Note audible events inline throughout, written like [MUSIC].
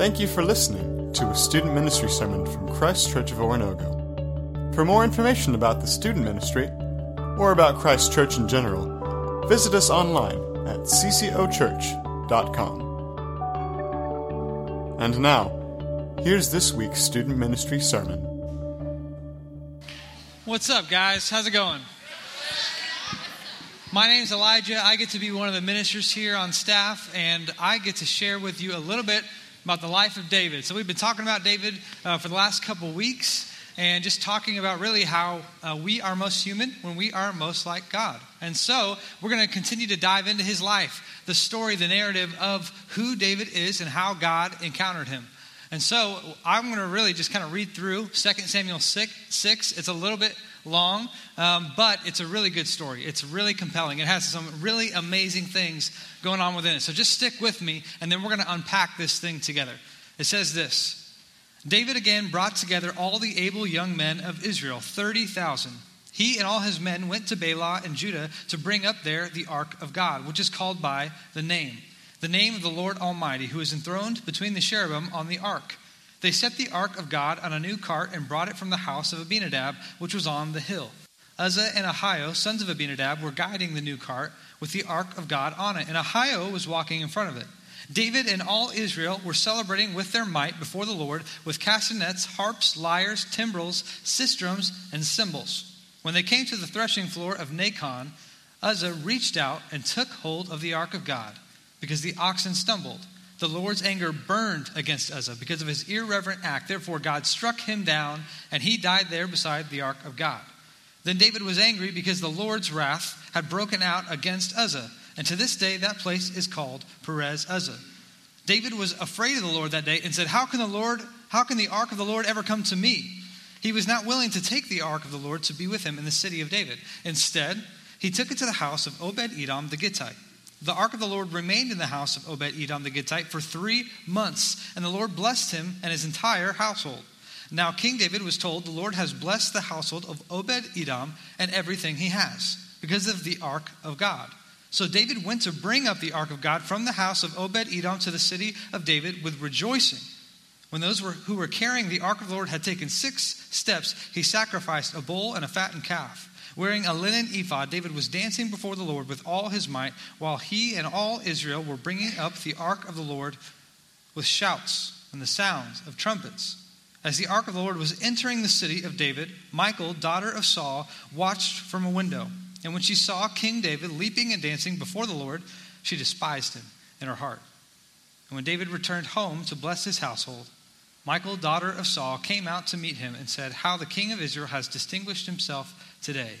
Thank you for listening to a student ministry sermon from Christ Church of Oronogo. For more information about the student ministry, or about Christ Church in general, visit us online at ccochurch.com. And now, here's this week's student ministry sermon. What's up, guys? How's it going? My name's Elijah. I get to be one of the ministers here on staff, and I get to share with you a little bit about the life of David. So, we've been talking about David uh, for the last couple weeks, and just talking about really how uh, we are most human when we are most like God. And so, we're going to continue to dive into his life, the story, the narrative of who David is and how God encountered him. And so I'm going to really just kind of read through 2 Samuel 6. 6. It's a little bit long, um, but it's a really good story. It's really compelling. It has some really amazing things going on within it. So just stick with me, and then we're going to unpack this thing together. It says this David again brought together all the able young men of Israel, 30,000. He and all his men went to Baalah and Judah to bring up there the ark of God, which is called by the name the name of the Lord Almighty, who is enthroned between the cherubim on the ark. They set the ark of God on a new cart and brought it from the house of Abinadab, which was on the hill. Uzzah and Ahio, sons of Abinadab, were guiding the new cart with the ark of God on it, and Ahio was walking in front of it. David and all Israel were celebrating with their might before the Lord with castanets, harps, lyres, timbrels, sistrums, and cymbals. When they came to the threshing floor of Nacon, Uzzah reached out and took hold of the ark of God because the oxen stumbled. The Lord's anger burned against Uzzah because of his irreverent act. Therefore, God struck him down, and he died there beside the ark of God. Then David was angry because the Lord's wrath had broken out against Uzzah, and to this day that place is called Perez Uzzah. David was afraid of the Lord that day and said, "How can the Lord, how can the ark of the Lord ever come to me?" He was not willing to take the ark of the Lord to be with him in the city of David. Instead, he took it to the house of Obed Edom the Gittite. The ark of the Lord remained in the house of Obed Edom the Gittite for three months, and the Lord blessed him and his entire household. Now, King David was told, The Lord has blessed the household of Obed Edom and everything he has, because of the ark of God. So David went to bring up the ark of God from the house of Obed Edom to the city of David with rejoicing. When those who were carrying the ark of the Lord had taken six steps, he sacrificed a bull and a fattened calf. Wearing a linen ephod, David was dancing before the Lord with all his might, while he and all Israel were bringing up the ark of the Lord with shouts and the sounds of trumpets. As the ark of the Lord was entering the city of David, Michal, daughter of Saul, watched from a window. And when she saw King David leaping and dancing before the Lord, she despised him in her heart. And when David returned home to bless his household, Michal, daughter of Saul, came out to meet him and said, How the king of Israel has distinguished himself today,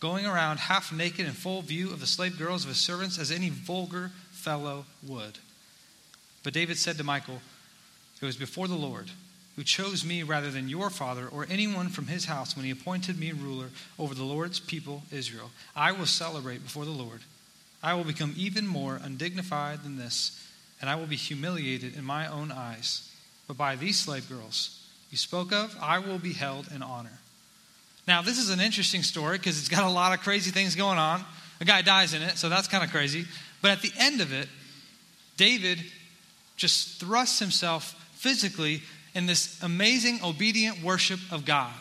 going around half naked in full view of the slave girls of his servants as any vulgar fellow would. But David said to Michal, It was before the Lord who chose me rather than your father or anyone from his house when he appointed me ruler over the Lord's people, Israel. I will celebrate before the Lord. I will become even more undignified than this, and I will be humiliated in my own eyes. But by these slave girls you spoke of, I will be held in honor. Now, this is an interesting story because it's got a lot of crazy things going on. A guy dies in it, so that's kind of crazy. But at the end of it, David just thrusts himself physically in this amazing, obedient worship of God.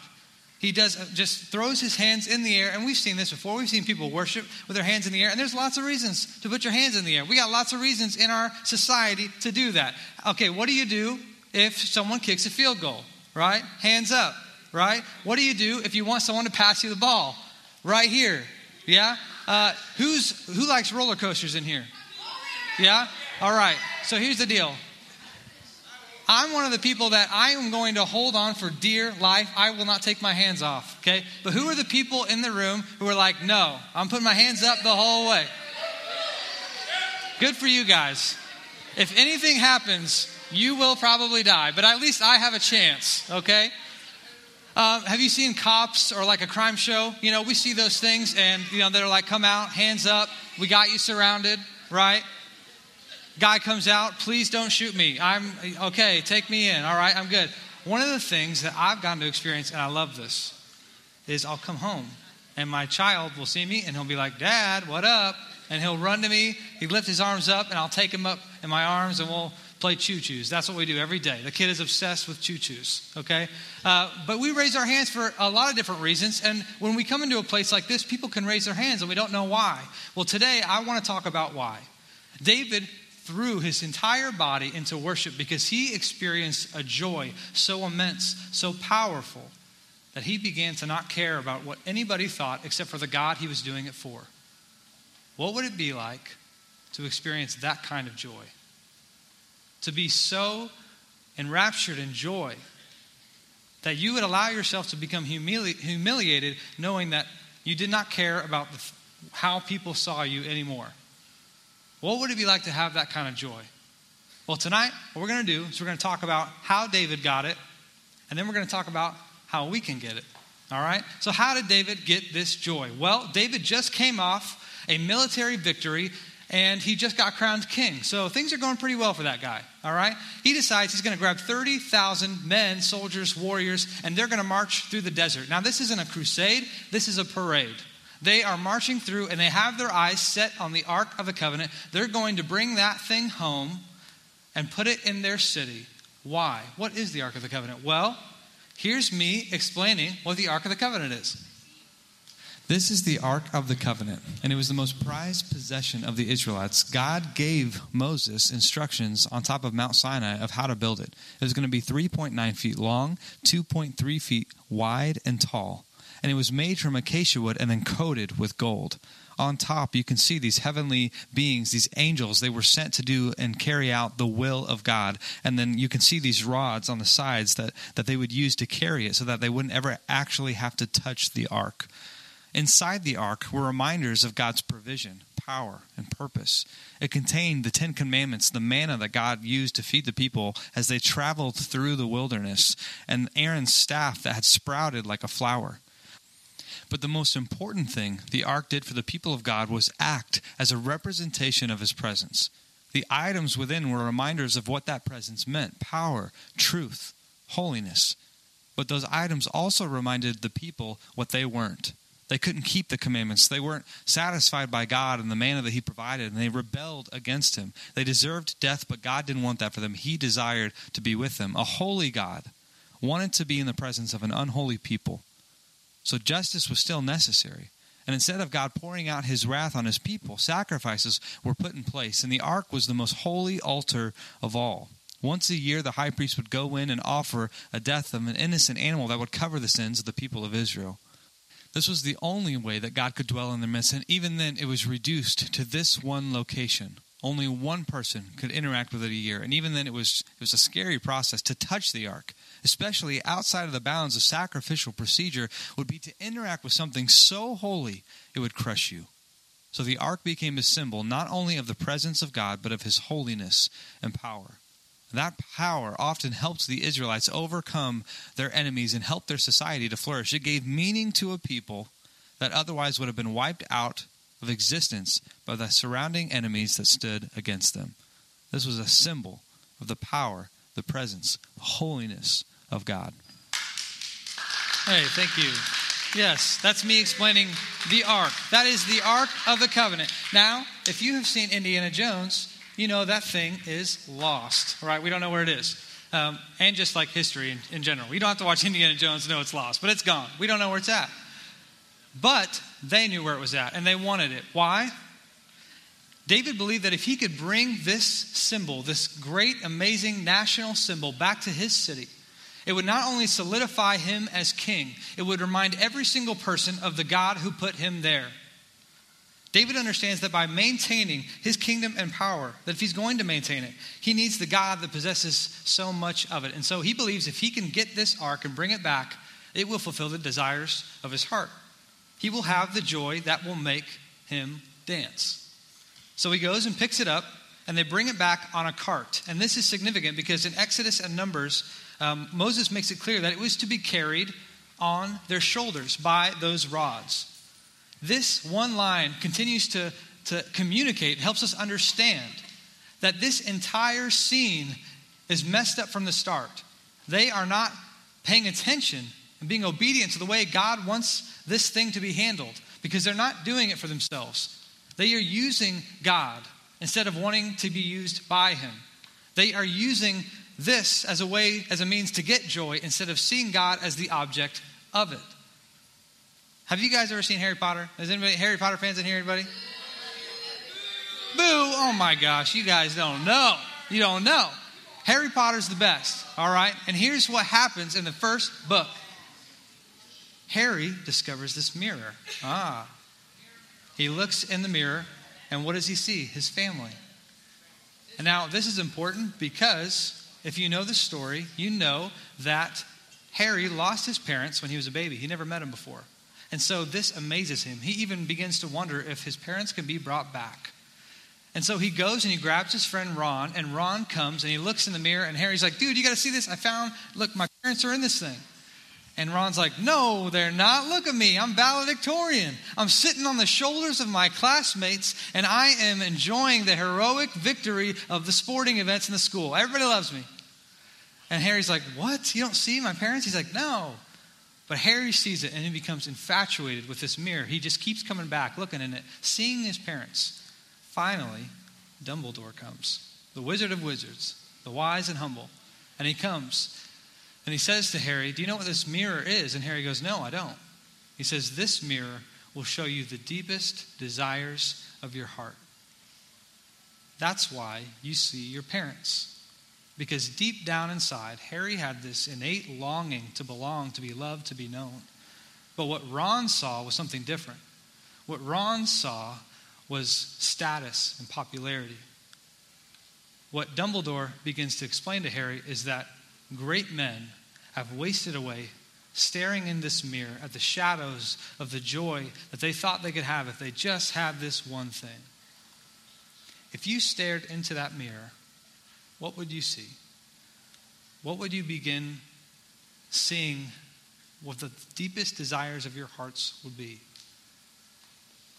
He does uh, just throws his hands in the air, and we've seen this before. We've seen people worship with their hands in the air, and there's lots of reasons to put your hands in the air. We got lots of reasons in our society to do that. Okay, what do you do if someone kicks a field goal? Right? Hands up right? What do you do if you want someone to pass you the ball? Right here. Yeah? Uh, who's, who likes roller coasters in here? Yeah? All right. So here's the deal. I'm one of the people that I am going to hold on for dear life. I will not take my hands off, okay? But who are the people in the room who are like, no, I'm putting my hands up the whole way? Good for you guys. If anything happens, you will probably die, but at least I have a chance, okay? Uh, have you seen cops or like a crime show? You know, we see those things and, you know, they're like, come out, hands up, we got you surrounded, right? Guy comes out, please don't shoot me. I'm okay, take me in, all right, I'm good. One of the things that I've gotten to experience, and I love this, is I'll come home and my child will see me and he'll be like, Dad, what up? And he'll run to me, he lift his arms up, and I'll take him up in my arms and we'll play choo choos. That's what we do every day. The kid is obsessed with choo choos, okay? Uh, but we raise our hands for a lot of different reasons. And when we come into a place like this, people can raise their hands and we don't know why. Well, today I want to talk about why. David threw his entire body into worship because he experienced a joy so immense, so powerful, that he began to not care about what anybody thought except for the God he was doing it for. What would it be like to experience that kind of joy? To be so enraptured in joy that you would allow yourself to become humili- humiliated knowing that you did not care about the, how people saw you anymore. What would it be like to have that kind of joy? Well, tonight, what we're going to do is we're going to talk about how David got it, and then we're going to talk about how we can get it. All right? So, how did David get this joy? Well, David just came off a military victory and he just got crowned king. So things are going pretty well for that guy, all right? He decides he's going to grab 30,000 men, soldiers, warriors, and they're going to march through the desert. Now, this isn't a crusade, this is a parade. They are marching through and they have their eyes set on the Ark of the Covenant. They're going to bring that thing home and put it in their city. Why? What is the Ark of the Covenant? Well, here's me explaining what the Ark of the Covenant is. This is the Ark of the Covenant, and it was the most prized possession of the Israelites. God gave Moses instructions on top of Mount Sinai of how to build it. It was going to be 3.9 feet long, 2.3 feet wide, and tall. And it was made from acacia wood and then coated with gold. On top, you can see these heavenly beings, these angels, they were sent to do and carry out the will of God. And then you can see these rods on the sides that, that they would use to carry it so that they wouldn't ever actually have to touch the ark. Inside the ark were reminders of God's provision, power, and purpose. It contained the Ten Commandments, the manna that God used to feed the people as they traveled through the wilderness, and Aaron's staff that had sprouted like a flower. But the most important thing the ark did for the people of God was act as a representation of his presence. The items within were reminders of what that presence meant power, truth, holiness. But those items also reminded the people what they weren't they couldn't keep the commandments. They weren't satisfied by God and the manna that He provided, and they rebelled against Him. They deserved death, but God didn't want that for them. He desired to be with them. A holy God wanted to be in the presence of an unholy people. So justice was still necessary. And instead of God pouring out his wrath on his people, sacrifices were put in place. And the ark was the most holy altar of all. Once a year, the high priest would go in and offer a death of an innocent animal that would cover the sins of the people of Israel. This was the only way that God could dwell in their midst, and even then it was reduced to this one location. Only one person could interact with it a year, and even then it was it was a scary process to touch the ark, especially outside of the bounds of sacrificial procedure, would be to interact with something so holy it would crush you. So the ark became a symbol not only of the presence of God, but of his holiness and power. That power often helped the Israelites overcome their enemies and help their society to flourish. It gave meaning to a people that otherwise would have been wiped out of existence by the surrounding enemies that stood against them. This was a symbol of the power, the presence, the holiness of God. Hey, thank you. Yes, that's me explaining the ark. That is the ark of the covenant. Now, if you have seen Indiana Jones, you know that thing is lost, right? We don't know where it is. Um, and just like history in, in general. We don't have to watch Indiana Jones to know it's lost, but it's gone. We don't know where it's at. But they knew where it was at, and they wanted it. Why? David believed that if he could bring this symbol, this great, amazing national symbol, back to his city, it would not only solidify him as king, it would remind every single person of the God who put him there. David understands that by maintaining his kingdom and power, that if he's going to maintain it, he needs the God that possesses so much of it. And so he believes if he can get this ark and bring it back, it will fulfill the desires of his heart. He will have the joy that will make him dance. So he goes and picks it up, and they bring it back on a cart. And this is significant because in Exodus and Numbers, um, Moses makes it clear that it was to be carried on their shoulders by those rods. This one line continues to, to communicate, helps us understand that this entire scene is messed up from the start. They are not paying attention and being obedient to the way God wants this thing to be handled because they're not doing it for themselves. They are using God instead of wanting to be used by Him. They are using this as a way, as a means to get joy instead of seeing God as the object of it. Have you guys ever seen Harry Potter? Is anybody Harry Potter fans in here? Anybody? Boo! Oh my gosh, you guys don't know. You don't know. Harry Potter's the best, all right? And here's what happens in the first book Harry discovers this mirror. Ah. He looks in the mirror, and what does he see? His family. And now, this is important because if you know the story, you know that Harry lost his parents when he was a baby. He never met them before. And so this amazes him. He even begins to wonder if his parents can be brought back. And so he goes and he grabs his friend Ron, and Ron comes and he looks in the mirror, and Harry's like, Dude, you got to see this. I found, look, my parents are in this thing. And Ron's like, No, they're not. Look at me. I'm valedictorian. I'm sitting on the shoulders of my classmates, and I am enjoying the heroic victory of the sporting events in the school. Everybody loves me. And Harry's like, What? You don't see my parents? He's like, No. But Harry sees it and he becomes infatuated with this mirror. He just keeps coming back, looking in it, seeing his parents. Finally, Dumbledore comes, the wizard of wizards, the wise and humble. And he comes and he says to Harry, Do you know what this mirror is? And Harry goes, No, I don't. He says, This mirror will show you the deepest desires of your heart. That's why you see your parents. Because deep down inside, Harry had this innate longing to belong, to be loved, to be known. But what Ron saw was something different. What Ron saw was status and popularity. What Dumbledore begins to explain to Harry is that great men have wasted away staring in this mirror at the shadows of the joy that they thought they could have if they just had this one thing. If you stared into that mirror, what would you see? What would you begin seeing what the deepest desires of your hearts would be?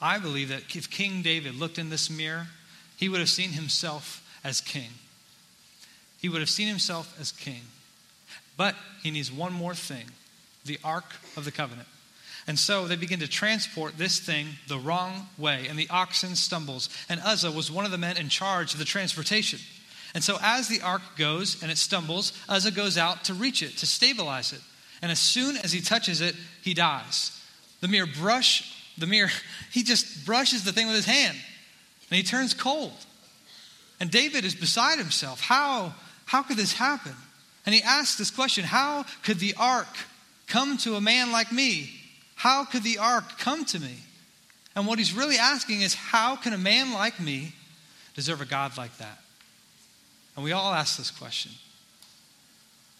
I believe that if King David looked in this mirror, he would have seen himself as king. He would have seen himself as king. But he needs one more thing the Ark of the Covenant. And so they begin to transport this thing the wrong way, and the oxen stumbles. And Uzzah was one of the men in charge of the transportation. And so as the ark goes and it stumbles, Uzzah goes out to reach it, to stabilize it. And as soon as he touches it, he dies. The mere brush, the mere, [LAUGHS] he just brushes the thing with his hand, and he turns cold. And David is beside himself. How, how could this happen? And he asks this question How could the ark come to a man like me? How could the ark come to me? And what he's really asking is, How can a man like me deserve a God like that? And we all ask this question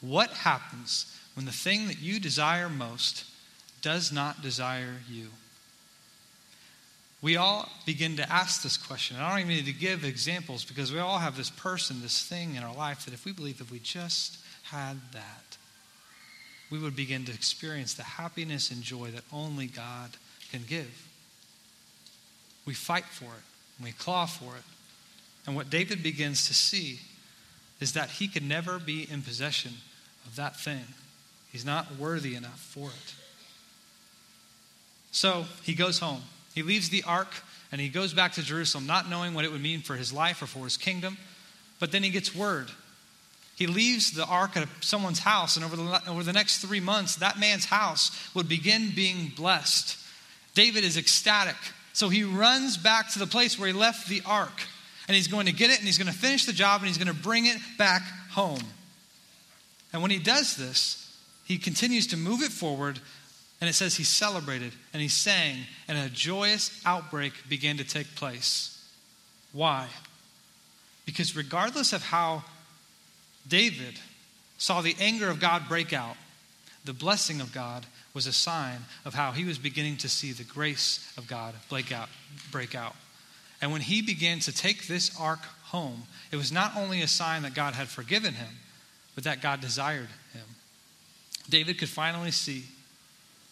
What happens when the thing that you desire most does not desire you? We all begin to ask this question. I don't even need to give examples because we all have this person, this thing in our life that if we believe if we just had that, we would begin to experience the happiness and joy that only God can give. We fight for it, and we claw for it. And what David begins to see is that he could never be in possession of that thing. He's not worthy enough for it. So he goes home. He leaves the ark and he goes back to Jerusalem, not knowing what it would mean for his life or for his kingdom. But then he gets word. He leaves the ark at someone's house, and over the, over the next three months, that man's house would begin being blessed. David is ecstatic. So he runs back to the place where he left the ark and he's going to get it and he's going to finish the job and he's going to bring it back home. And when he does this, he continues to move it forward and it says he celebrated and he sang and a joyous outbreak began to take place. Why? Because regardless of how David saw the anger of God break out, the blessing of God was a sign of how he was beginning to see the grace of God break out. Break out. And when he began to take this ark home, it was not only a sign that God had forgiven him, but that God desired him. David could finally see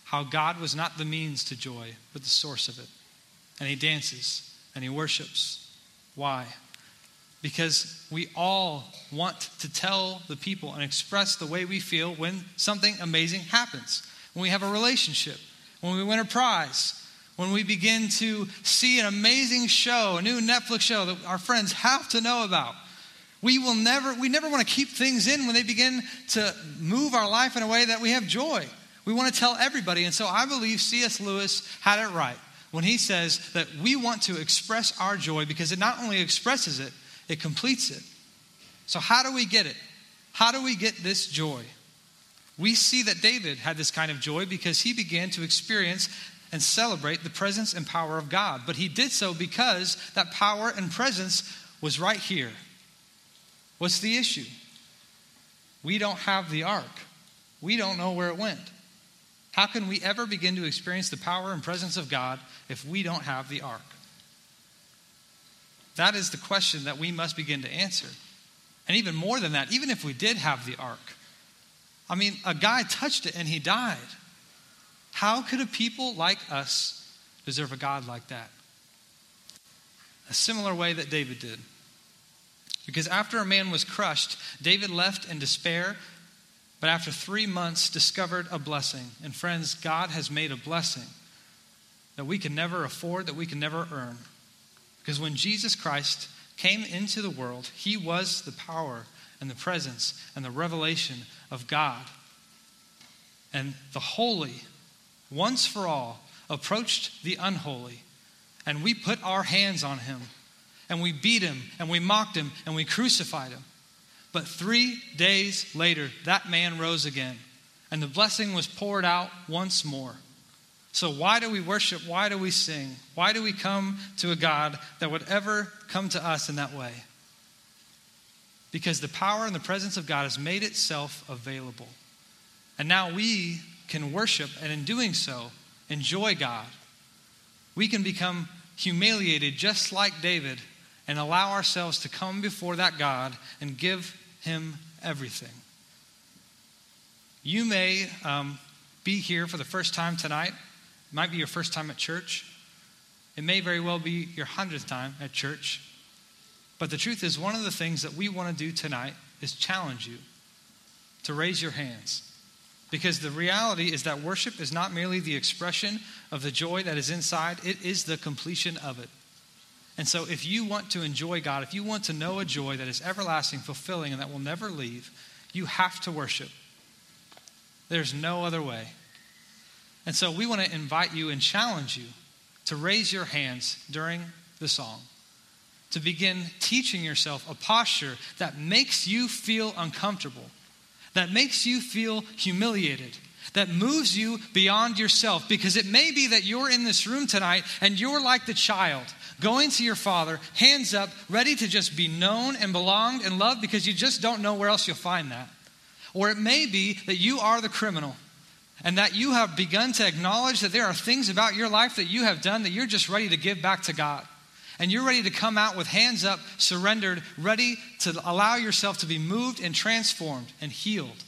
how God was not the means to joy, but the source of it. And he dances and he worships. Why? Because we all want to tell the people and express the way we feel when something amazing happens. When we have a relationship, when we win a prize, when we begin to see an amazing show, a new Netflix show that our friends have to know about, We will never, we never want to keep things in when they begin to move our life in a way that we have joy. We want to tell everybody. And so I believe C.S. Lewis had it right when he says that we want to express our joy because it not only expresses it, it completes it. So, how do we get it? How do we get this joy? We see that David had this kind of joy because he began to experience and celebrate the presence and power of God. But he did so because that power and presence was right here. What's the issue? We don't have the ark, we don't know where it went. How can we ever begin to experience the power and presence of God if we don't have the ark? That is the question that we must begin to answer. And even more than that, even if we did have the ark, I mean, a guy touched it and he died. How could a people like us deserve a God like that? A similar way that David did. Because after a man was crushed, David left in despair, but after three months discovered a blessing. And friends, God has made a blessing that we can never afford, that we can never earn. Because when Jesus Christ came into the world, he was the power and the presence and the revelation of God. And the holy, once for all, approached the unholy, and we put our hands on him, and we beat him, and we mocked him, and we crucified him. But three days later, that man rose again, and the blessing was poured out once more. So, why do we worship? Why do we sing? Why do we come to a God that would ever come to us in that way? Because the power and the presence of God has made itself available. And now we can worship, and in doing so, enjoy God. We can become humiliated just like David and allow ourselves to come before that God and give him everything. You may um, be here for the first time tonight it might be your first time at church. It may very well be your hundredth time at church. But the truth is, one of the things that we want to do tonight is challenge you to raise your hands. Because the reality is that worship is not merely the expression of the joy that is inside, it is the completion of it. And so, if you want to enjoy God, if you want to know a joy that is everlasting, fulfilling, and that will never leave, you have to worship. There's no other way. And so we want to invite you and challenge you to raise your hands during the song, to begin teaching yourself a posture that makes you feel uncomfortable, that makes you feel humiliated, that moves you beyond yourself. Because it may be that you're in this room tonight and you're like the child going to your father, hands up, ready to just be known and belonged and loved because you just don't know where else you'll find that. Or it may be that you are the criminal and that you have begun to acknowledge that there are things about your life that you have done that you're just ready to give back to God. And you're ready to come out with hands up, surrendered, ready to allow yourself to be moved and transformed and healed.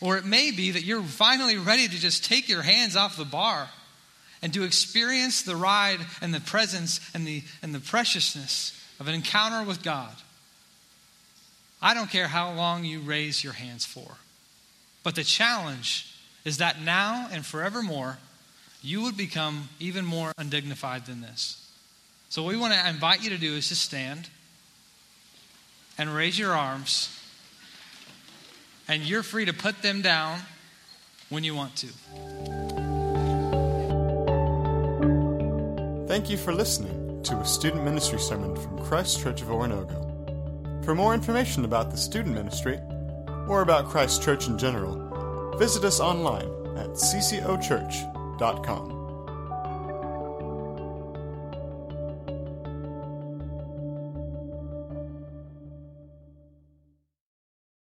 Or it may be that you're finally ready to just take your hands off the bar and to experience the ride and the presence and the, and the preciousness of an encounter with God. I don't care how long you raise your hands for, but the challenge is that now and forevermore, you would become even more undignified than this. So, what we want to invite you to do is to stand and raise your arms, and you're free to put them down when you want to. Thank you for listening to a student ministry sermon from Christ Church of Oronogo. For more information about the student ministry or about Christ Church in general, visit us online at ccochurch.com.